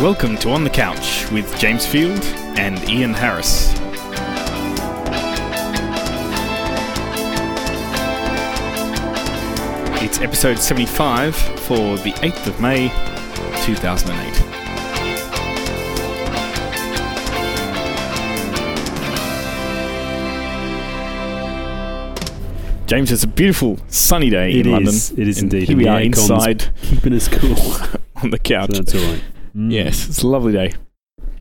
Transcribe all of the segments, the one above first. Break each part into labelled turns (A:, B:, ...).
A: Welcome to On the Couch with James Field and Ian Harris. It's episode 75 for the 8th of May 2008. James, it's a beautiful sunny day
B: It
A: in London.
B: is. It is
A: and
B: indeed.
A: Here we are inside
B: keeping us cool.
A: on the couch.
B: so that's all right. Mm.
A: Yes, it's a lovely day.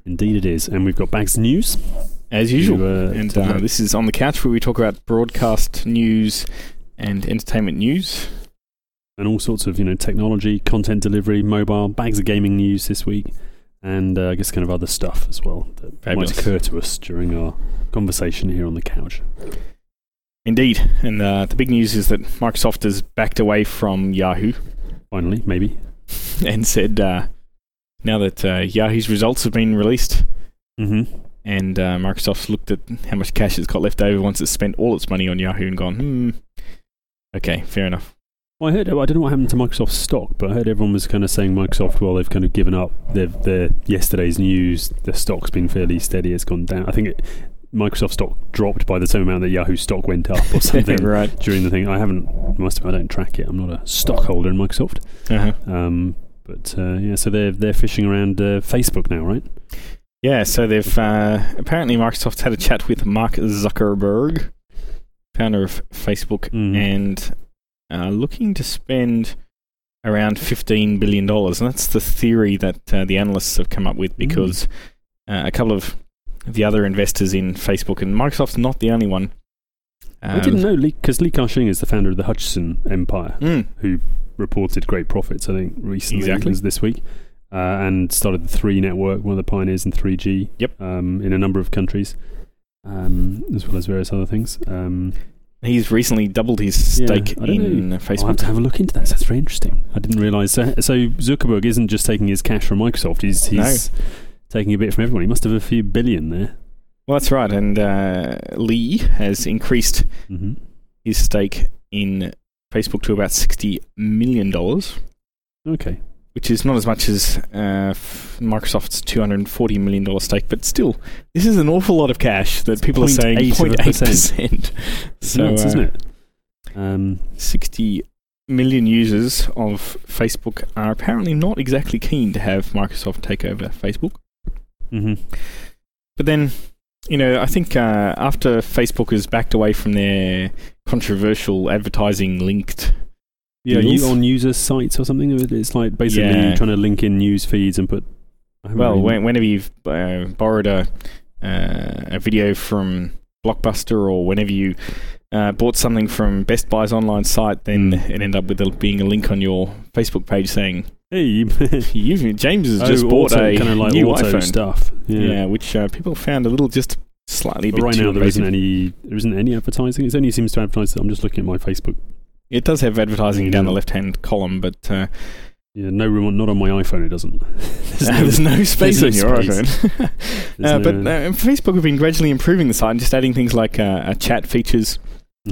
B: indeed it is. And we've got bags of news.
A: As usual.
B: To, uh,
A: and uh, this is on the couch where we talk about broadcast news and entertainment news.
B: and all sorts of you know technology, content delivery, mobile, bags of gaming news this week, and uh, I guess kind of other stuff as well that
A: Fabulous.
B: might occur to us during our conversation here on the couch.
A: Indeed. And uh, the big news is that Microsoft has backed away from Yahoo
B: Finally, maybe.
A: and said uh, now that uh, Yahoo's results have been released
B: Mm-hmm.
A: and uh, Microsoft's looked at how much cash it's got left over once it's spent all its money on Yahoo and gone, hmm, okay, fair enough.
B: Well, I heard. I don't know what happened to Microsoft's stock, but I heard everyone was kind of saying Microsoft. Well, they've kind of given up. They've their yesterday's news. The stock's been fairly steady. It's gone down. I think it, Microsoft stock dropped by the same amount that Yahoo stock went up, or something.
A: right.
B: during the thing. I haven't, must admit, I don't track it. I'm not a stockholder in Microsoft.
A: Uh-huh.
B: Um, but uh, yeah, so they're they're fishing around uh, Facebook now, right?
A: Yeah, so they've uh, apparently Microsoft's had a chat with Mark Zuckerberg, founder of Facebook,
B: Mhm.
A: and uh, looking to spend around fifteen billion dollars, and that's the theory that uh, the analysts have come up with because uh, a couple of the other investors in Facebook and Microsoft's not the only one.
B: I didn't know because Li Ka-shing is the founder of the Hutchison Empire,
A: Mm,
B: who reported great profits. I think recently
A: Exactly.
B: this week, uh, and started the Three Network, one of the pioneers in 3G.
A: Yep.
B: Um, in a number of countries, um, as well as various other things. Um,
A: he's recently doubled his
B: Yeah,
A: stake
B: I don't
A: in uh,
B: I'll have
A: Facebook.
B: to have a look into that. That's very interesting. I didn't realise. So, so Zuckerberg isn't just taking his cash from Microsoft. He's he's taking a bit from everyone. He must have a few billion there.
A: Well, that's right, and uh, Li has increased
B: hmm
A: his stake in Facebook to about sixty million dollars,
B: Okay.
A: which is not as much as uh, Microsoft's two hundred and forty million dollar stake, but still, this is an awful lot of cash that people are saying
B: 0.8 of a
A: 0.8 percent. So,
B: nuts,
A: uh,
B: isn't it? Um,
A: sixty million users of Facebook are apparently not exactly keen to have Microsoft take over Facebook.
B: hmm
A: But then, you know, I think uh, after Facebook has backed away from their controversial advertising linked
B: Yeah,
A: Deals?
B: on user sites or something. It's like basically
A: Yeah.
B: trying to link in news feeds and put.
A: Well, when, whenever you've uh, borrowed a uh, a video from Blockbuster or whenever you uh, bought something from Best Buy's online site, then
B: Mm.
A: it ended up with a, being a link on your Facebook page saying,
B: hey,
A: you've, James has just
B: oh,
A: bought
B: auto,
A: a
B: kind of like
A: new
B: auto
A: iPhone."
B: stuff.
A: Yeah,
B: Yeah.
A: which uh, people found a little just slightly
B: But right now there isn't any there isn't any advertising. It only seems to advertise. I'm just looking at my Facebook.
A: It does have advertising down the left-hand column, but uh,
B: Yeah, no room. on- Not on my iPhone. It doesn't.
A: there's, no, space
B: there's
A: on
B: no
A: your
B: space.
A: iPhone.
B: There's
A: uh,
B: no-
A: but uh, Facebook have been gradually improving the site and just adding things like uh, chat features,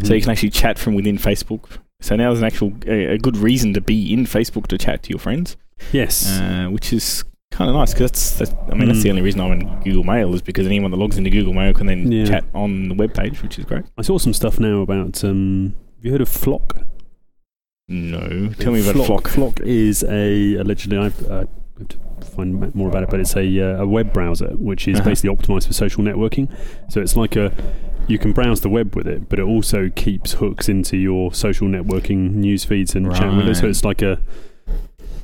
A: so you can actually chat from within Facebook. So now there's an actual a, a good reason to be in Facebook to chat to your friends,
B: yes.
A: uh, which is kind of nice because that's, that's I mean that's
B: Mm.
A: the only reason I'm in Google Mail is because anyone that logs into Google Mail can then
B: Yeah.
A: chat on the web page, which is great.
B: I saw some stuff now about. Um, have you heard of Flock?
A: No, tell me about Flock.
B: Flock is a allegedly. I've, uh, to find more about it, but it's a uh, a web browser which is
A: Uh-huh.
B: basically optimized for social networking. So it's like a you can browse the web with it, but it also keeps hooks into your social networking news feeds and chat with it. So it's like a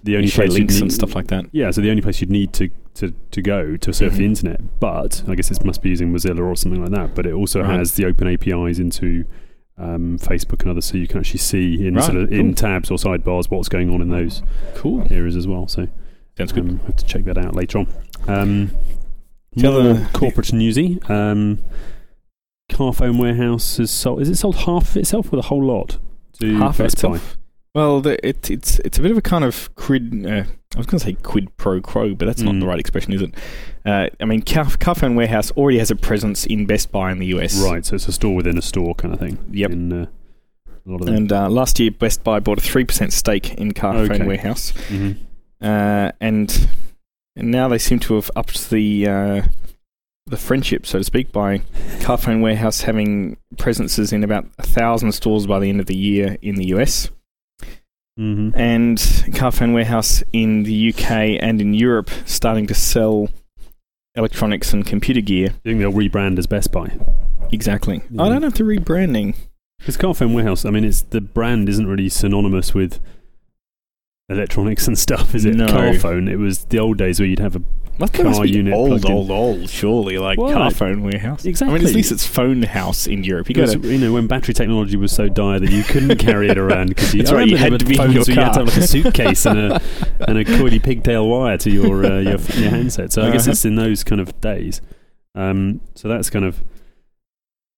B: the only place
A: links
B: need,
A: and stuff like that.
B: Yeah, so the only place you'd need to, to, to go to surf the
A: Mhm.
B: internet, but I guess it must be using Mozilla or something like that. But it also
A: Right.
B: has the open APIs into um, Facebook and others, so you can actually see in
A: Right,
B: sort of in tabs or sidebars what's going on in those
A: Cool.
B: areas as well. So
A: Sounds good.
B: um, have to check that out later on. Um,
A: The other-
B: corporate newsy. Um, Carphone Warehouse has sold. Is it sold half of itself or the whole lot? To
A: half of
B: Best Buy?
A: itself. Well, the, it, it's it's a bit of a kind of quid. Uh, I was going to say quid pro quo, but that's not
B: Mm.
A: the right expression, is it? Uh, I mean, Car- Carphone Warehouse already has a presence in Best Buy in the US.
B: Right, so it's a store within a store kind of thing.
A: Yep.
B: In, uh, a lot of them.
A: And uh, last year, Best Buy bought a three percent stake in Carphone
B: Okay.
A: Warehouse,
B: Mhm.
A: uh, and and now they seem to have upped the uh, the friendship, so to speak, by Carphone Warehouse having presences in about a thousand stores by the end of the year in the US,
B: hmm
A: and Carphone Warehouse in the UK and in Europe starting to sell electronics and computer gear.
B: I think they'll rebrand as Best Buy.
A: Exactly.
B: Yeah.
A: I don't have the rebranding.
B: Because Carphone Warehouse, I mean, it's the brand isn't really synonymous with electronics and stuff, is it?
A: No.
B: Carphone. It was the old days where you'd have a Car
A: must be
B: unit
A: old, old, old, surely, like
B: Well,
A: car phone warehouse.
B: Exactly.
A: I mean, at least it's phone house in Europe. You
B: because
A: got to
B: you know when battery technology was so dire that you couldn't carry it around because you,
A: right, you had to be in
B: phones
A: your
B: where you had to have like a suitcase and a and a coily pigtail wire to your uh, your, your handset. So I guess
A: Uh-huh.
B: it's in those kind of days. Um, so that's kind of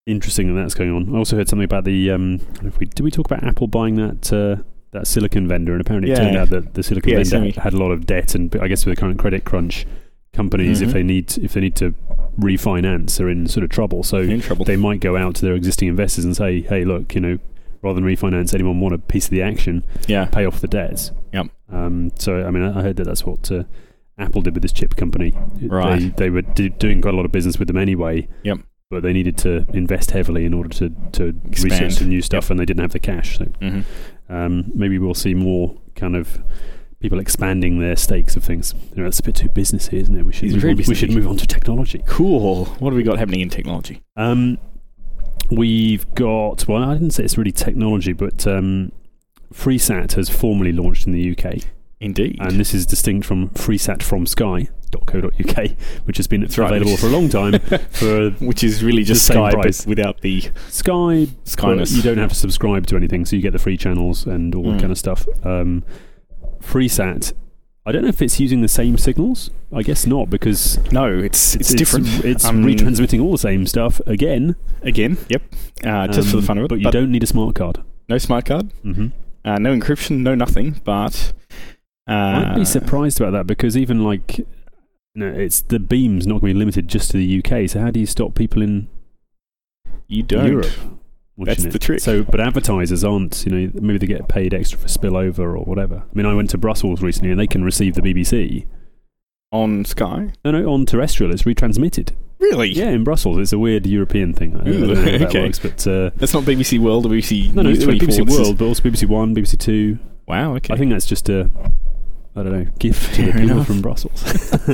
B: interesting that that's going on. I also heard something about the um, if we did we talk about Apple buying that uh, that silicon vendor and apparently it turned out that the silicon
A: Yeah,
B: vendor had a lot of debt and I guess with the current credit crunch companies if
A: Mhm.
B: they need if they need to refinance are in sort of trouble. So
A: trouble.
B: they might go out to their existing investors and say, "Hey, look, you know, rather than refinance, anyone want a piece of the action?
A: yeah,
B: Pay off the debts."
A: Yep.
B: Um, so, I mean, I heard that that's what uh, Apple did with this chip company.
A: Right.
B: They, they were do, doing quite a lot of business with them anyway.
A: Yep.
B: But they needed to invest heavily in order to to
A: Expand.
B: research some new stuff, and they didn't have the cash. So
A: hmm
B: um, maybe we'll see more kind of. People expanding their stakes of things. You know, that's a bit too businessy, isn't it? We should move on, we should move on to technology.
A: Cool. What have we got happening in technology?
B: Um, we've got well, I didn't say it's really technology, but um, FreeSat has formally launched in the UK,
A: Indeed.
B: and this is distinct from FreeSat from Sky. Sky.co.uk, which has been
A: That's right.
B: available for a long time. for
A: Which is really just Sky, but
B: price.
A: without the
B: Sky,
A: Skyness.
B: you don't have to subscribe to anything, so you get the free channels and all that
A: Mm.
B: kind of stuff. Um, FreeSat. I don't know if it's using the same signals. I guess not because
A: no, it's it's, different.
B: It's,
A: Um,
B: retransmitting all the same stuff again,
A: again. Yep. Uh, just for the
B: um,
A: fun of it.
B: But you don't need a smart card.
A: No smart card.
B: Mm-hmm.
A: Uh, no encryption. No nothing. But uh,
B: I'd be surprised about that because even like, you know, it's the beam's not going to be limited just to the UK. So how do you stop people in
A: You don't.
B: Europe?
A: That's
B: it?
A: the trick.
B: So, but advertisers aren't. You know, maybe they get paid extra for spillover or whatever. I mean, I went to Brussels recently, and they can receive the BBC.
A: On Sky.
B: No, no, on terrestrial, it's retransmitted.
A: Really?
B: Yeah, in Brussels, it's a weird European thing. I don't
A: Ooh,
B: know how that
A: okay.
B: works, but uh,
A: That's not BBC World or BBC
B: no, no, it's BBC World, but also BBC One, BBC Two.
A: Wow. Okay.
B: I think that's just a. I don't know, gift to the people
A: enough.
B: from Brussels.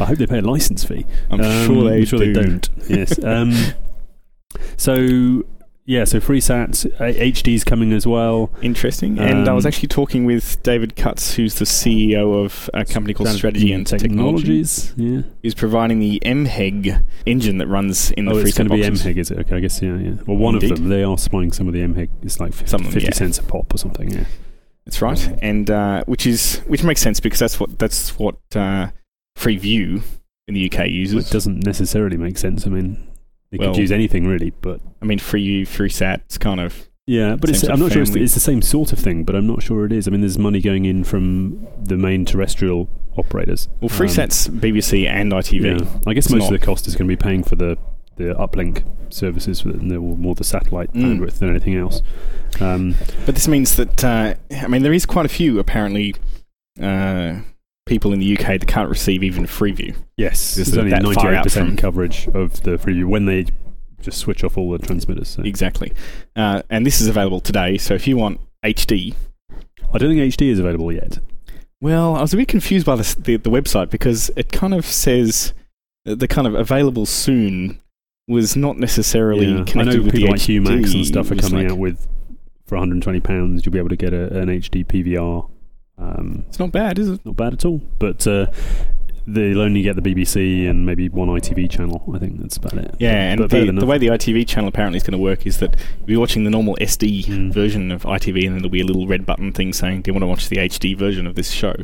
B: I hope they pay a license fee.
A: I'm
B: Um,
A: sure they
B: I'm sure
A: do.
B: they don't. Yes. Um, so yeah, so FreeSat uh, HD's coming as well.
A: Interesting. And I was
B: Um,
A: actually talking with David Cutts, who's the CEO of a company called Strategy and Technologies.
B: Yeah.
A: He's providing the MHEG engine that runs in the
B: oh,
A: free
B: it's going to be. MHEG, is it? Okay, I guess yeah, yeah. Well, one
A: Indeed.
B: of them they are supplying some of the MHEG. It's like 50,
A: Some them,
B: 50
A: yeah.
B: cents a pop or something. Yeah.
A: That's right, and uh, which is which makes sense because that's what that's what uh, Freeview in the UK uses.
B: it doesn't necessarily make sense. I mean, they
A: Well-
B: could use anything really, but
A: I mean, Freeview, free sets kind of
B: Yeah, but it's, I'm not sure it's, it's the same sort of thing, but I'm not sure it is. I mean, there's money going in from the main terrestrial operators.
A: well,
B: Um,
A: FreeSat's BBC and ITV.
B: Yeah. I guess
A: It's
B: most
A: not-
B: of the cost is going to be paying for the, the uplink services, and they're more the satellite
A: Mm.
B: bandwidth than anything else. Um,
A: But this means that uh, I mean, there is quite a few apparently uh, people in the UK that can't receive even Freeview.
B: yes, there's only
A: that
B: 98% coverage of the Freeview when they just switch off all the transmitters. So.
A: Exactly, uh, and this is available today. So if you want HD,
B: I don't think HD is available yet.
A: well, I was a bit confused by this, the the website because it kind of says the kind of available soon was not necessarily
B: Yeah. I
A: connected
B: know
A: with
B: people
A: the
B: like
A: HD.
B: And stuff are coming
A: like-
B: out with for 120 pounds. You'll be able to get a, an HD PVR. Um,
A: It's not bad, is it?
B: not bad at all. But uh, they'll only get the BBC and maybe one ITV channel. I think that's about it.
A: Yeah, and
B: But
A: the, the way the ITV channel apparently is going to work is that you'll be watching the normal SD
B: Mm.
A: version of ITV, and then there'll be a little red button thing saying, "Do you want to watch the HD version of this show?"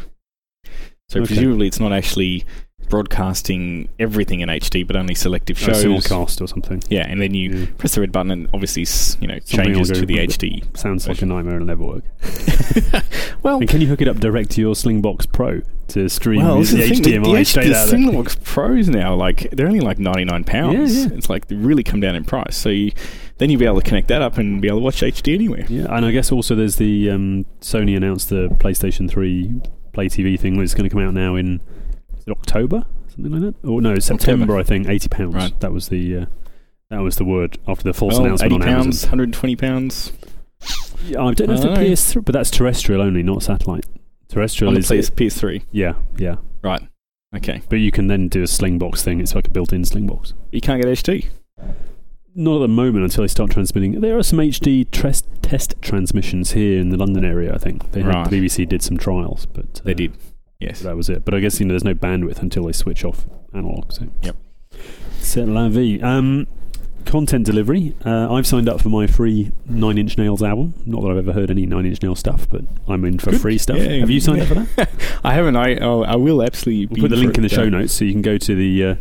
A: So
B: Okay.
A: presumably, it's not actually broadcasting everything in HD, but only selective
B: Oh,
A: shows.
B: simulcast or something.
A: Yeah, and then you
B: Yeah.
A: press the red button, and obviously, you know,
B: Something
A: changes to the HD.
B: Sounds like a
A: version.
B: nightmare. It'll never work.
A: well,
B: And can you hook it up direct to your Slingbox Pro to stream
A: well,
B: the
A: the thing.
B: HDMI
A: the,
B: straight
A: the
B: out? it?
A: Cinemax Pros now, like they're only like ninety nine pounds.
B: Yeah, yeah.
A: It's like they really come down in price. So you, then you'll be able to connect that up and be able to watch HD anywhere.
B: Yeah, and I guess also there's the um, Sony announced the PlayStation 3 Play TV thing, which is going to come out now in October, something like that. Or no, September. I think eighty pounds.
A: Right.
B: That was the uh, that was the word after the false
A: Well,
B: announcement
A: 80
B: on
A: pounds,
B: Amazon.
A: 120 pounds
B: Yeah, I don't know if the
A: I don't know.
B: PS3, but that's terrestrial only, not satellite. Terrestrial
A: on the
B: is
A: PS, PS3.
B: yeah, yeah.
A: Right. Okay.
B: But you can then do a Slingbox thing. It's like a built-in Slingbox.
A: You can't get HD.
B: Not at the moment until they start transmitting. There are some HD tres- test transmissions here in the London area. I think they had,
A: Right.
B: the BBC did some trials, but uh,
A: They did. Yes.
B: that was it. But I guess you know there's no bandwidth until they switch off analog. So
A: Yep.
B: C'est la vie. Um, content delivery. Uh, I've signed up for my free Nine Inch Nails album. Not that I've ever heard any Nine Inch Nails stuff, but I'm in for
A: Good.
B: free stuff.
A: Yeah,
B: Have you signed up for that?
A: I haven't. I oh, I will absolutely.
B: We'll put the link in the show notes so you can go to the uh,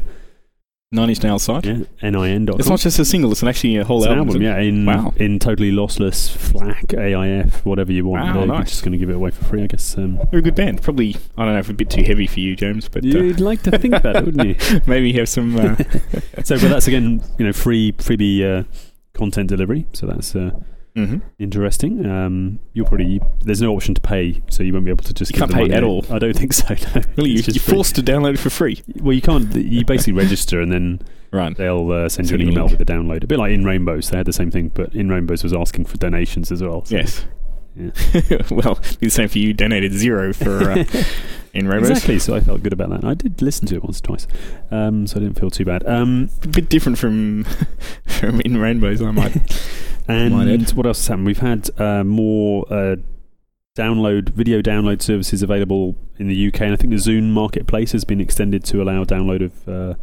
A: Nine Inch Nails site.
B: yeah, nin.com.
A: It's not just a single. It's an actually a whole
B: It's an
A: album.
B: album, yeah, in
A: Wow.
B: in totally lossless FLAC, AIF, whatever you want.
A: Wow,
B: They're
A: nice.
B: just going to give it away for free, I guess. Um,
A: They're a good band. Probably. I don't know if a bit too heavy for you, James, but uh,
B: you'd like to think that, wouldn't you?
A: maybe have some. Uh,
B: So, but that's again, you know, free freebie uh, content delivery. So that's uh,
A: mhm.
B: interesting. Um, you'll probably there's no option to pay, so you won't be able to just
A: You can't pay at all.
B: I don't think so. No.
A: You,
B: It's just
A: you're
B: free.
A: forced to download it for free.
B: Well, you can't. You basically register and then
A: Right.
B: they'll uh, send you an email
A: link.
B: with the download. A bit like in Rainbows, they had the same thing, but in Rainbows was asking for donations as well. so-
A: Yes.
B: Yeah.
A: well, the same for you. Donated zero for uh, in Rainbows.
B: Exactly. So I felt good about that. I did listen to it once or twice, um, so I didn't feel too bad. Um,
A: A bit different from from in Rainbows. I might.
B: and
A: Might
B: what else has happened? We've had uh, more uh, download video download services available in the UK, and I think the Zune marketplace has been extended to allow download of uh,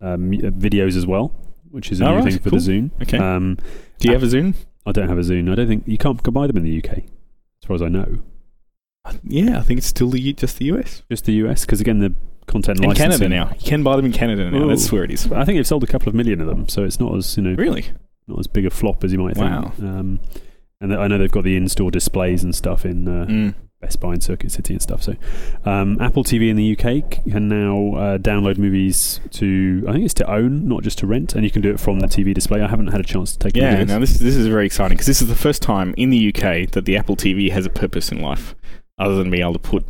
B: um, uh, videos as well, which is a
A: Oh,
B: new
A: right,
B: thing for
A: cool.
B: the Zune.
A: Okay.
B: Um,
A: Do you have a Zune?
B: I don't have a Zune. I don't think you can't buy them in the UK, as far as I know.
A: Yeah, I think it's still the, just the US
B: Just the US, because again, the content licensing.
A: Canada now. You can buy them in Canada now. That's where it is.
B: I think they've sold a couple of million of them, so it's not as you know
A: Really?
B: not as big a flop as you might think.
A: Wow.
B: Um, and I know they've got the in-store displays and stuff in uh,
A: Mm.
B: Best Buy and Circuit City and stuff. So, um, Apple TV in the UK can now uh, download movies to I think it's to own, not just to rent, and you can do it from the TV display. I haven't had a chance to take
A: Yeah,
B: at
A: now
B: this.
A: this is very exciting because this is the first time in the UK that the Apple TV has a purpose in life, other than being able to put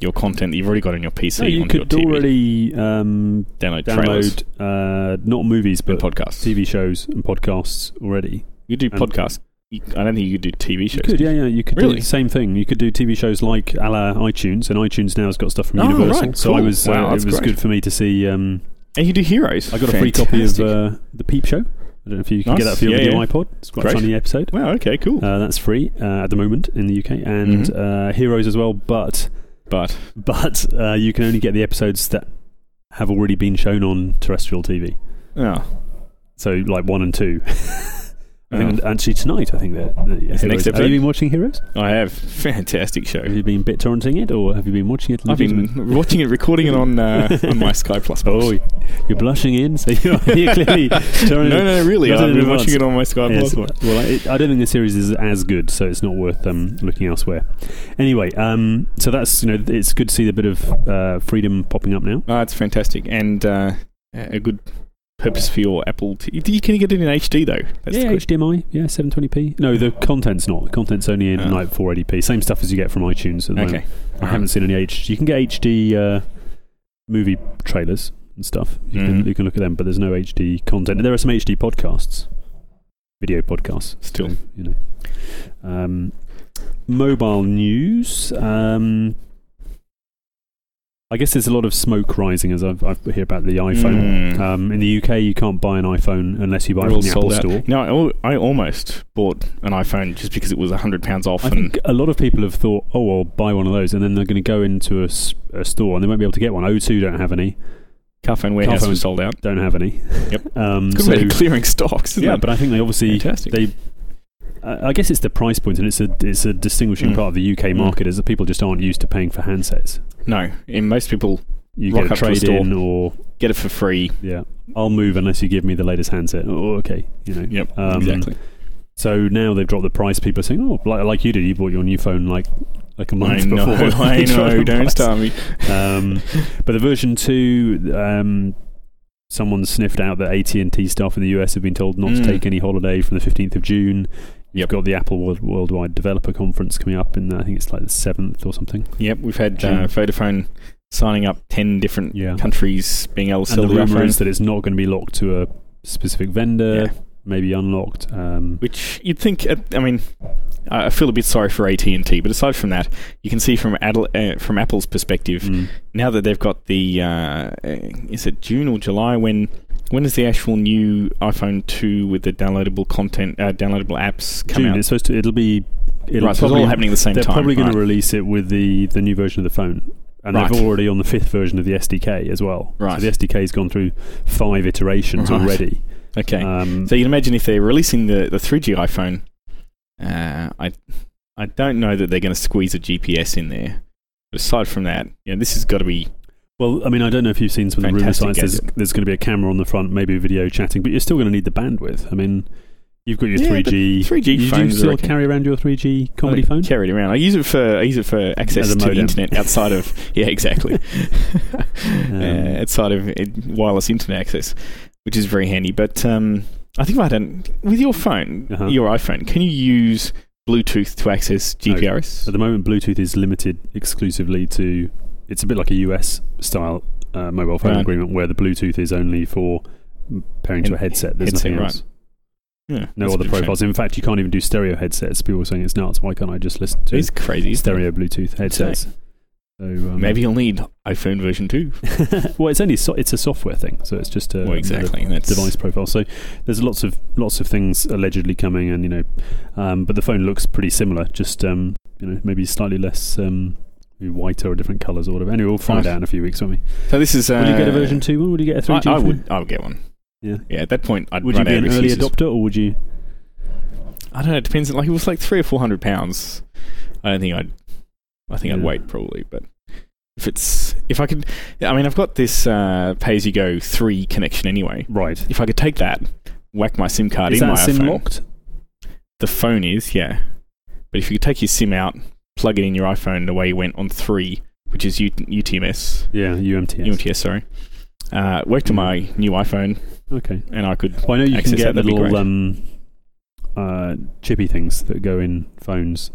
A: your content that you've already got on your PC
B: No, you
A: onto
B: could
A: your TV.
B: already um,
A: download,
B: download uh, not movies
A: and
B: but
A: podcasts.
B: TV shows and podcasts already.
A: You do podcasts. I don't think you could do TV shows.
B: You could, yeah, yeah. You could do the same thing. You could do TV shows like a la iTunes, and iTunes now has got stuff from
A: Oh,
B: Universal.
A: right,
B: So I was,
A: Wow,
B: uh, it was
A: great.
B: good for me to see. Um,
A: And you do Heroes.
B: I got a free copy of uh, the Peep Show. I don't know if you can get that for your
A: Yeah,
B: video
A: yeah.
B: iPod. It's quite
A: Great.
B: a funny episode.
A: Wow. Okay. Cool.
B: Uh, that's free uh, at the moment in the UK, and
A: Mhm.
B: uh, Heroes as well. But
A: but
B: but uh, you can only get the episodes that have already been shown on terrestrial TV.
A: oh,
B: So like one and two. I think
A: Oh.
B: actually tonight. I think that the
A: Is the
B: Heroes-
A: next
B: Have
A: episode?
B: you been watching Heroes?
A: I have fantastic show.
B: Have you been bit torrenting it, or have you been watching it?
A: I've been watching it, recording it on uh, on my Sky Plus. box.
B: Oh, you're blushing in, so you're, you're clearly.
A: no, no, really. I've
B: in
A: been
B: advance.
A: watching it on my Sky
B: Yes.
A: Plus. one.
B: Well, I, I don't think the series is as good, so it's not worth um, looking elsewhere. Anyway, um, so that's you know it's good to see a bit of uh, freedom popping up now.
A: Oh, it's fantastic and uh, a good purpose for your Apple. T- can you get it in HD though? That's
B: yeah. HDMI, yeah, 720p. No, the content's not. The content's only in
A: Oh.
B: like 480p. Same stuff as you get from iTunes. At the moment.
A: Okay.
B: I haven't seen any HD. You can get HD uh, movie trailers and stuff. You can
A: Mhm.
B: you can look at them, but there's no HD content. There are some HD podcasts, video podcasts.
A: Still.
B: so, you know. Um, mobile news. Um, I guess there's a lot of smoke rising as I've, I've hear about the iPhone.
A: Mm.
B: Um, in the UK, you can't buy an iPhone unless you buy it from the Apple
A: out.
B: Store.
A: No, I I almost bought an iPhone just because it was hundred pounds off,
B: I
A: and
B: think a lot of people have thought, oh, I'll buy one of those, and then they're going to go into a store and they won't be able to get one. O2 don't have any,
A: Carphone Warehouse was sold out.
B: don't have any.
A: Yep.
B: Um,
A: Good
B: so,
A: way of clearing stocks,
B: yeah,
A: it?
B: but I think they obviously
A: Fantastic.
B: they. I guess it's the price point, and it's a it's a distinguishing
A: Mm.
B: part of the UK
A: Mm.
B: market is that people just aren't used to paying for handsets.
A: no, in most people
B: You get a
A: up to a
B: trade in, or
A: get it for free.
B: yeah, I'll move unless you give me the latest handset. Oh, okay, you know.
A: Yep,
B: Um,
A: exactly.
B: So now they've dropped the price. People are saying, oh, like, like you did, you bought your new phone like like a
A: I
B: month
A: know,
B: before.
A: I
B: they
A: know. Don't start me.
B: um, but the version two, um, someone sniffed out that AT and T staff in the US have been told not to
A: Mm.
B: take any holiday from the fifteenth of June. You've
A: Yep.
B: got the Apple World, Worldwide Developer Conference coming up, in I think it's like the seventh or something.
A: Yep, we've had uh, Vodafone signing up ten different
B: Yeah.
A: countries, being able to
B: And
A: sell
B: the
A: the
B: rumor
A: iPhone.
B: is that it's not going to be locked to a specific vendor,
A: Yeah.
B: maybe unlocked. Um,
A: Which you'd think. uh, I mean, I feel a bit sorry for AT and T, but aside from that, you can see from Adel, uh, from Apple's perspective
B: mm,
A: now that they've got the uh, is it June or July when when is the actual new iPhone two with the downloadable content, uh, downloadable apps come
B: June.
A: out?
B: It's supposed to. It'll be. It'll
A: right, so it's all happening at the same
B: They're
A: time.
B: probably going
A: right.
B: to release it with the the new version of the phone. And
A: Right.
B: they've already on the fifth version of the SDK as well.
A: Right.
B: So the SDK's gone through five iterations
A: Right.
B: already.
A: okay.
B: Um,
A: So you can imagine if they're releasing the the 3G iPhone, uh, I I don't know that they're going to squeeze a GPS in there. But aside from that, you know, this has got to be
B: well, I mean, I don't know if you've seen some of the rumor sites. There's, there's going to be a camera on the front, maybe video chatting, but you're still going to need the bandwidth. I mean, you've got your
A: Yeah,
B: 3G.
A: 3G
B: you, do you still carry around your 3G comedy
A: I
B: phone?
A: Carry it around. I use it for I use it for access to
B: modem.
A: the internet outside of yeah exactly
B: Um,
A: uh, outside of wireless internet access, which is very handy. But um, I think if I don't with your phone,
B: Uh-huh.
A: your iPhone, can you use Bluetooth to access
B: No.
A: GPRS?
B: At the moment, Bluetooth is limited exclusively to. It's a bit like a US style uh, mobile phone
A: Right.
B: agreement where the Bluetooth is only for pairing to a headset. There's
A: headset,
B: nothing
A: right.
B: else.
A: Yeah,
B: No other
A: a shame.
B: profiles. In fact, you can't even do stereo headsets. People are saying it's nuts. Why can't I just listen to
A: It's crazy. it?
B: stereo Bluetooth headsets? So um,
A: Maybe you'll need iPhone version two.
B: well, it's only so, it's a software thing, so it's just a
A: well, exactly. That's
B: device profile. So there's lots of lots of things allegedly coming, and you know, um, but the phone looks pretty similar. Just um, you know, maybe slightly less um, whiter or different colours or whatever. Anyway, we'll find
A: Right.
B: out in a few weeks, won't we?
A: So this is. Uh,
B: Would you get a version two one? Would you get a three
A: I,
B: G?
A: I would. I would get one.
B: Yeah.
A: Yeah. At that point, I'd
B: Would you be an early adopter, or would you?
A: I don't know. It depends. Like it was like three or four hundred pounds. I don't think I'd. I think I'd wait probably, but if it's if I could, I mean, I've got this uh, pay as you go three connection anyway.
B: Right.
A: If I could take that, whack my SIM card
B: Is
A: in
B: that
A: my
B: SIM
A: iPhone.
B: locked?
A: The phone is, yeah. But if you could take your SIM out, plug it in your iPhone the way you went on three, which is U- UTMS,
B: Yeah, UMTS.
A: UMTS, sorry. Uh, worked on
B: Mm.
A: my new iPhone,
B: Okay.
A: and I could.
B: Well, I know you can get the little um, uh, chippy things that go in phones.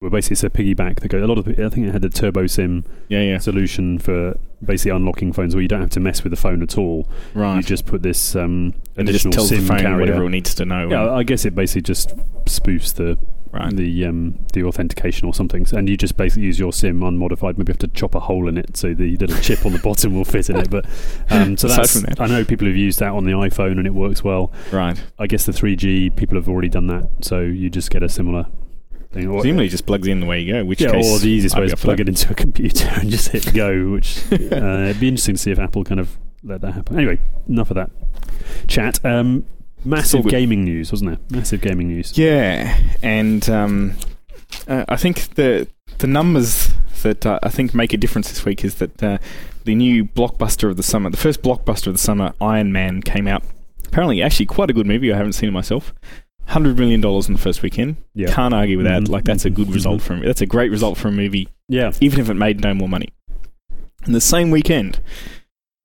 B: Well, basically, it's a piggyback that go. A lot of I think it had the Turbo SIM
A: Yeah, yeah.
B: solution for basically unlocking phones where you don't have to mess with the phone at all.
A: Right.
B: You just put this um,
A: and it just
B: additional
A: tells
B: SIM
A: the phone
B: carrier.
A: whatever it needs to know.
B: Yeah, I guess it basically just spoofs the
A: right.
B: the um, the authentication or something, and you just basically use your SIM unmodified. Maybe you have to chop a hole in it so the little chip on the bottom will fit in it. But um, so
A: Aside
B: that's
A: that.
B: I know people have used that on the iPhone and it works well.
A: Right.
B: I guess the 3G people have already done that, so you just get a similar thing. Or,
A: Presumably, just plugs in the way you go. Which
B: yeah,
A: case,
B: or the easiest way is plug
A: that.
B: it into a computer and just hit go. Which uh, it'd be interesting to see if Apple kind of let that happen. Anyway, enough of that chat. Um, massive
A: good.
B: gaming news, wasn't there? Massive gaming news.
A: Yeah, and um, uh, I think the the numbers that uh, I think make a difference this week is that uh, the new blockbuster of the summer, the first blockbuster of the summer, Iron Man, came out. Apparently, actually, quite a good movie. I haven't seen it myself. Hundred million dollars in the first weekend.
B: Yeah,
A: Can't argue with that.
B: Mhm,
A: Like that's a good result for a That's a great result for a movie,
B: yeah.
A: even if it made no more money. And the same weekend,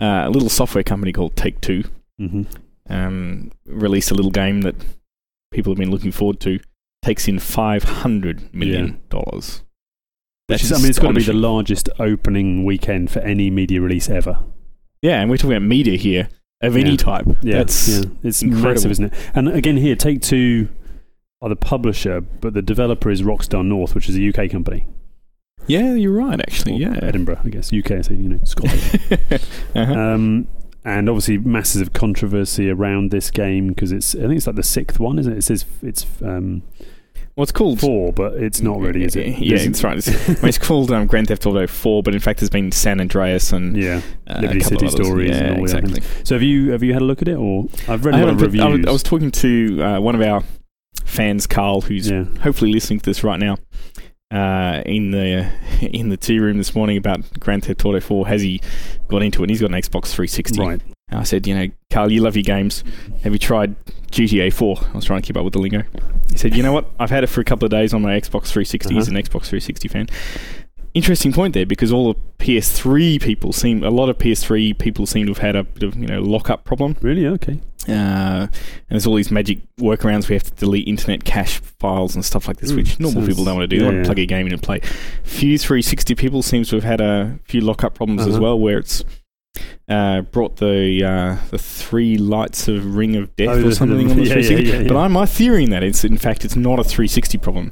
A: uh, a little software company called Take Two
B: hmm
A: um, released a little game that people have been looking forward to. Takes in five hundred million dollars.
B: Is, I mean, it's got to be the largest opening weekend for any media release ever.
A: yeah, and we're talking about media here of any type.
B: Yeah,
A: That's
B: yeah. it's
A: incredible.
B: massive, isn't it? And again, here, Take Two are the publisher, but the developer is Rockstar North, which is a UK company.
A: yeah, you're right. Actually,
B: Or
A: yeah.
B: Edinburgh, I guess. UK, so you know, Scotland.
A: uh-huh.
B: um, and obviously, masses of controversy around this game because it's. I think it's like the sixth one, isn't it? It says it's um,
A: well, it's called
B: four, but it's not really, is it?
A: Yeah, it's right. It's, well, it's called um, Grand Theft Auto 4, but in fact, there's been San Andreas and
B: yeah.
A: uh,
B: Liberty City. Stories
A: Yeah,
B: and all
A: exactly.
B: So have you have you had a look at it, or I've read
A: I
B: a lot of
A: haven't, I was,
B: reviews.
A: I was talking to uh, one of our fans, Carl, who's
B: yeah.
A: hopefully listening to this right now. Uh, in the in the tea room this morning about Grand Theft Auto 4, has he got into it? And he's got an Xbox 360.
B: Right.
A: And I said, you know, Carl, you love your games. Have you tried GTA 4? I was trying to keep up with the lingo. He said, you know what? I've had it for a couple of days on my Xbox 360. He's
B: Uh-huh.
A: an Xbox 360 fan. Interesting point there because all the PS3 people seem, a lot of PS3 people seem to have had a bit of, you know, lock up problem.
B: Really? Okay.
A: Uh, and there's all these magic workarounds. We have to delete internet cache files and stuff like this,
B: Mm,
A: which normal
B: sounds-
A: people don't want to do. They
B: yeah,
A: want to plug a game in and play. Fuse 360 people seems to have had a few lockup problems as
B: Uh-huh.
A: well, where it's uh, brought the uh, the three lights of Ring of Death
B: Oh,
A: or something on the
B: yeah,
A: 360.
B: yeah, yeah.
A: But I, my theory in that is, in fact, it's not a 360 problem.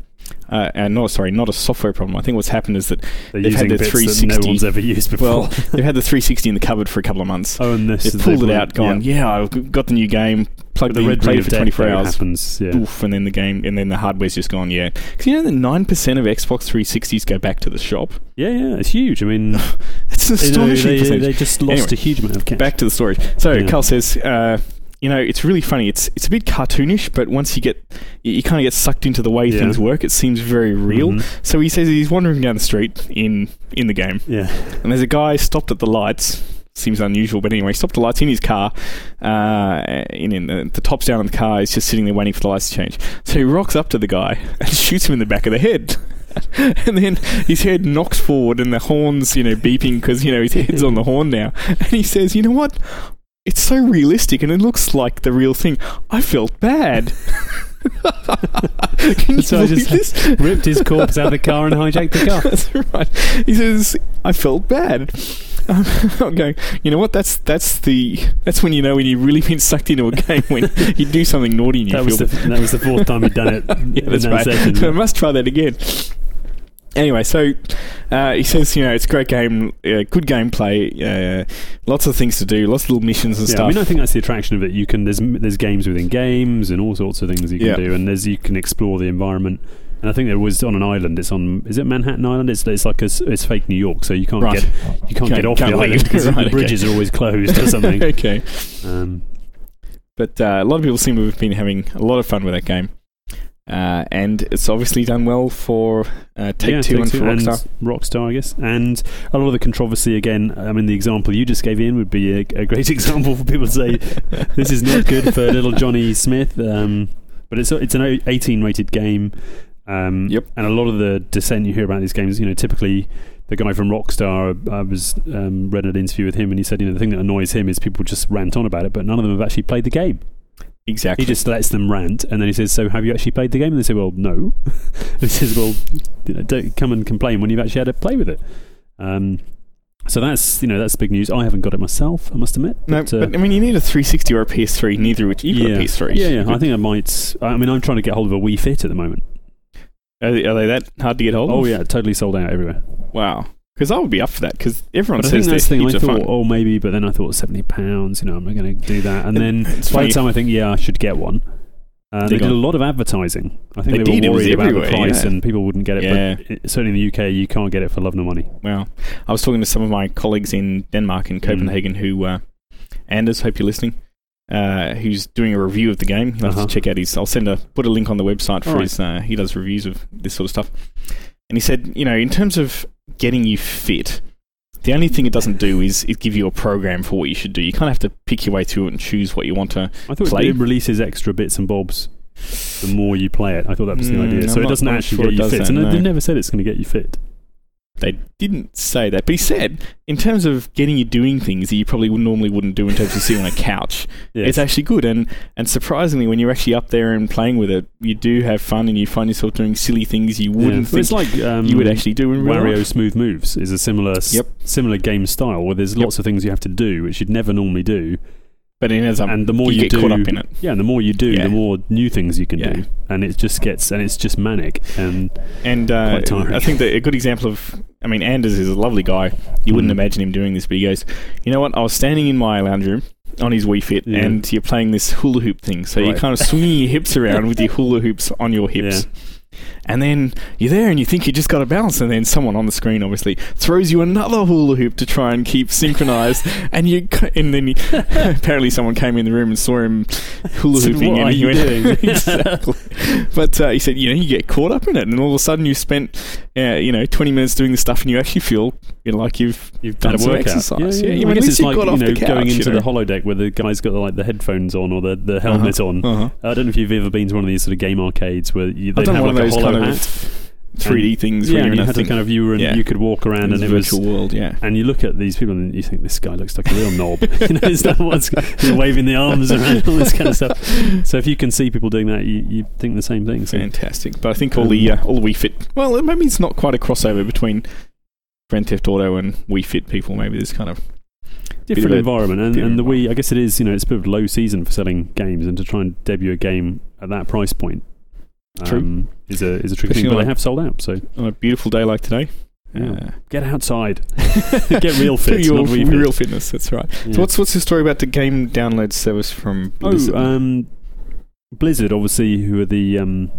A: Uh, and not sorry, not a software problem. I think what's happened is that
B: They're
A: They've had the
B: bits that
A: 360
B: no one's ever used before.
A: well, they've had the 360 in the cupboard for a couple of months.
B: oh, and this
A: They've pulled it out, gone,
B: yeah.
A: yeah, I've got the new game, plugged
B: the red
A: played it for 24 hours,
B: happens. Yeah.
A: oof, and then the game, and then the hardware's just gone, yeah. Because you know that 9% of Xbox 360s go back to the shop?
B: yeah, yeah, it's huge. I mean,
A: it's an astonishing
B: they,
A: percentage.
B: they just lost
A: Anyway,
B: a huge amount of cash.
A: Back to the story. So
B: Yeah.
A: Carl says, uh, you know, it's really funny. It's it's a bit cartoonish, but once you get, you, you kind of get sucked into the way
B: Yeah.
A: things work. It seems very real.
B: Mhm.
A: So he says he's wandering down the street in in the game,
B: Yeah.
A: and there's a guy stopped at the lights. Seems unusual, but anyway, he stopped the lights in his car. Uh, in, in the, the top's down on the car. He's just sitting there waiting for the lights to change. So he rocks up to the guy and shoots him in the back of the head. and then his head knocks forward, and the horns, you know, beeping because you know his head's on the horn now. And he says, "You know what? It's so realistic, and it looks like the real thing. I felt bad." Can you
B: So I just-
A: this?
B: Ripped his corpse out of the car and hijacked the car.
A: That's right. He says, "I felt bad." Um, I'm going. You know what? That's that's the that's when you know when you've really been sucked into a game when you do something naughty and you
B: That
A: feel
B: was, the, that was the fourth time he'd done it.
A: yeah, that's
B: that
A: right.
B: session.
A: So I must try that again. Anyway, so uh, he says, you know, it's a great game, uh, good gameplay, uh, lots of things to do, lots of little missions and
B: Yeah,
A: stuff.
B: I mean, I think that's the attraction of it. You can there's there's games within games and all sorts of things you can
A: Yeah.
B: do, and there's you can explore the environment. And I think there was on an island. It's on is it Manhattan Island? It's it's like a, it's fake New York, so you can't
A: Right.
B: get you can't
A: Can't-
B: get off
A: can't
B: the
A: leave.
B: island because
A: Right,
B: the
A: okay.
B: bridges are always closed or something.
A: okay.
B: Um,
A: But uh, a lot of people seem to have been having a lot of fun with that game. Uh, and it's obviously done well for uh, Take
B: yeah,
A: Two and for
B: Take-Two
A: Rockstar.
B: Rockstar, I guess. And a lot of the controversy again. I mean, the example you just gave in would be a, a great example for people to say this is not good for little Johnny Smith. Um, but it's it's an 18 rated game. Um,
A: Yep.
B: And a lot of the dissent you hear about these games, you know, typically the guy from Rockstar, I was um, read an interview with him, and he said, you know, the thing that annoys him is people just rant on about it, but none of them have actually played the game.
A: Exactly.
B: He just lets them rant, and then he says, "So have you actually played the game?" And they say, "Well, no." he says, "Well, you know, don't come and complain when you've actually had to play with it." Um, so that's you know that's big news. I haven't got it myself, I must admit.
A: no,
B: but, uh,
A: but I mean, you need a 360 or a PS3, neither of which you've
B: yeah,
A: got a PS3.
B: yeah, yeah. I think I might. I mean, I'm trying to get hold of a Wii Fit at the moment.
A: Are they, are they that hard to get hold of?
B: Oh yeah, totally sold out everywhere.
A: Wow. Because I would be up for that, because everyone
B: But I
A: says
B: think that's the thing. I thought,
A: fun.
B: oh, maybe, but then I thought seventy pounds. You know, I'm not going to do that. And then
A: It's
B: by the time I think, yeah, I should get one. Uh,
A: They
B: they did a lot of advertising. I think
A: They
B: they,
A: did,
B: were worried about the price
A: yeah.
B: and people wouldn't get it.
A: Yeah.
B: But certainly in the UK, you can't get it for love nor money.
A: Wow. I was talking to some of my colleagues in Denmark
B: Hmm.
A: and Copenhagen who, uh, Anders, hope you're listening, uh, who's doing a review of the game. You'll
B: Uh-huh.
A: to check out his, I'll send a, put a link on the website for
B: right.
A: his, uh, he does reviews of this sort of stuff. And he said, you know, in terms of getting you fit, the only thing it doesn't do is it give you a program for what you should do. You kind of have to pick your way through it and choose what you want to.
B: I thought
A: Play?
B: it releases extra bits and bobs the more you play it. I thought that was the
A: Mm,
B: idea.
A: I'm
B: So it doesn't actually
A: sure
B: get you fit.
A: that,
B: and
A: no.
B: they never said it's going to get you fit.
A: They didn't say that, but he said in terms of getting you doing things that you probably would normally wouldn't do in terms of sitting on a couch.
B: Yes.
A: It's actually good, and and surprisingly, when you're actually up there and playing with it, you do have fun, and you find yourself doing silly things you wouldn't
B: it's
A: think
B: like um,
A: you would actually do in real
B: Wario
A: life.
B: Smooth Moves is a similar s- similar game style where there's
A: Yep.
B: lots of things you have to do which you'd never normally do.
A: But it
B: and the more
A: you,
B: you, do,
A: caught up in it.
B: yeah, and the more you do,
A: Yeah.
B: the more new things you can
A: Yeah.
B: do, and it just gets and it's just manic. And
A: And uh. I think that a good example of, I mean, Anders is a lovely guy. You wouldn't
B: Mm.
A: imagine him doing this, but he goes, you know what? I was standing in my lounge room on his Wii Fit,
B: Yeah.
A: and you're playing this hula hoop thing. So you're kind of swinging your hips around with your hula hoops on your hips. And then you're there and you think you just got to balance, and then someone on the screen obviously throws you another hula hoop to try and keep synchronized. and you, and then he, apparently someone came in the room and saw him hula hooping,
B: "What
A: and he
B: you
A: went, exactly. But uh, he said, you know, you get caught up in it, and all of a sudden you spent, uh, you know, 20 minutes doing the stuff, and you actually feel you know, like you've
B: You've
A: done
B: done a
A: some
B: workout.
A: exercise.
B: Yeah, yeah.
A: Yeah,
B: I
A: at
B: guess it's
A: you
B: like you know
A: couch,
B: going
A: you
B: into
A: know.
B: the holodeck where the guy's got like the headphones on or the, the helmet on.
A: Uh-huh.
B: I don't know if you've ever been to one of these sort of game arcades where you, they have like a hollow
A: kind of 3D things.
B: yeah,
A: where you're
B: you
A: in a
B: had
A: thing.
B: kind of view and
A: Yeah.
B: you could walk around
A: It's
B: and it was
A: virtual world. Yeah.
B: and you look at these people and you think this guy looks like a real knob. you know, is that what's waving the arms around all this kind of stuff. So if you can see people doing that, you, you think the same thing. So
A: Fantastic. But I think all the uh, all the Wii Fit. Well, maybe it's not quite a crossover between Grand Theft Auto and Wii Fit people. Maybe there's kind of
B: different environment, and, and the Wii. I guess it is. You know, it's a bit of low season for selling games, and to try and debut a game at that price point.
A: True.
B: Um, is a is a tricky
A: Especially
B: thing, but they have sold out. So
A: on a beautiful day like today.
B: Yeah.
A: Uh,
B: get outside, get real fit, not
A: real fitness. That's right.
B: Yeah.
A: So what's what's the story about the game download service from Blizzard?
B: Oh, um, Blizzard, obviously, who are the um,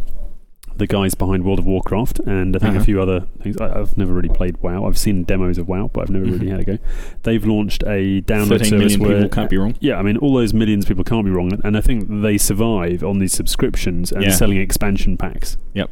B: the guys behind World of Warcraft, and I think
A: Uh-huh.
B: a few other things. I, I've never really played WoW. I've seen demos of WoW, but I've never really
A: Mhm.
B: had a go. They've launched a download service
A: million
B: where
A: people can't be wrong.
B: yeah, I mean, all those millions of people can't be wrong, and I think they survive on these subscriptions and
A: Yeah.
B: selling expansion packs.
A: Yep.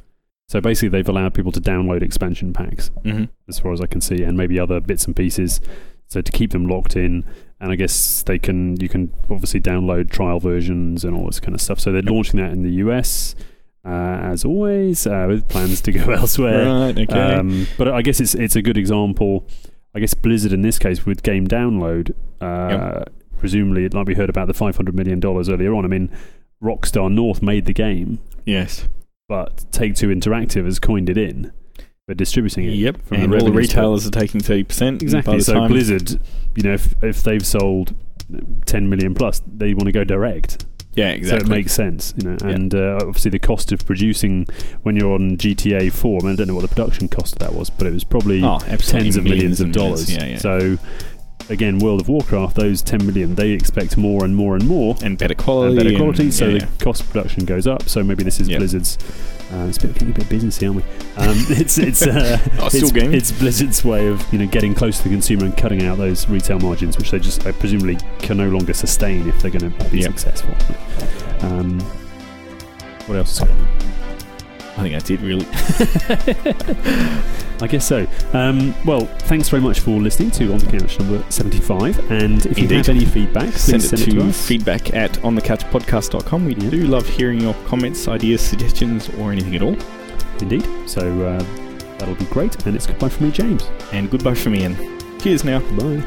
B: So basically, they've allowed people to download expansion packs,
A: Mm-hmm.
B: as far as I can see, and maybe other bits and pieces, so to keep them locked in. And I guess they can, you can obviously download trial versions and all this kind of stuff. So they're launching that in the US, as always, uh, with plans to go elsewhere.
A: Right. Okay.
B: Um, but I guess it's it's a good example. I guess Blizzard in this case with game download, uh, presumably, like we heard about the five hundred million dollars earlier on. I mean, Rockstar North made the game,
A: yes.
B: but Take Two Interactive has coined it in for distributing it.
A: Yep.
B: from the
A: and all the
B: revenue split.
A: retailers are taking thirty percent.
B: Exactly. So Blizzard, you know, if if they've sold ten million plus, they want to go direct.
A: Yeah. Exactly.
B: So it makes sense, you know.
A: Yeah.
B: And uh, obviously, the cost of producing when you're on GTA 4, I, mean, I don't know what the production cost of that was, but it was probably
A: oh,
B: tens of millions of
A: and
B: dollars.
A: Yeah. Yeah.
B: So, again, World of Warcraft, those 10 million, they expect more and more and more.
A: and better quality.
B: And better quality, so
A: yeah,
B: the cost of production goes up. So maybe this is
A: Yep.
B: Blizzard's. Uh, it's a bit, getting a bit businessy, aren't we? Um, it's it's uh,
A: still
B: it's, it's Blizzard's way of you know getting close to the consumer and cutting out those retail margins, which they just uh, presumably can no longer sustain if they're going to be
A: Yep.
B: successful. Um, what else? is going on?
A: I think that's it. Really.
B: I guess so. Um, well, thanks very much for listening to On the Couch number 75. And if you
A: Indeed.
B: have any feedback, please
A: send
B: send,
A: it to
B: us.
A: feedback at onthecouchpodcast.com. We
B: Yeah.
A: do love hearing your comments, ideas, suggestions, or anything at all.
B: Indeed. So uh, that'll be great. And it's goodbye from me, James.
A: And goodbye from Ian. Cheers now.
B: Bye.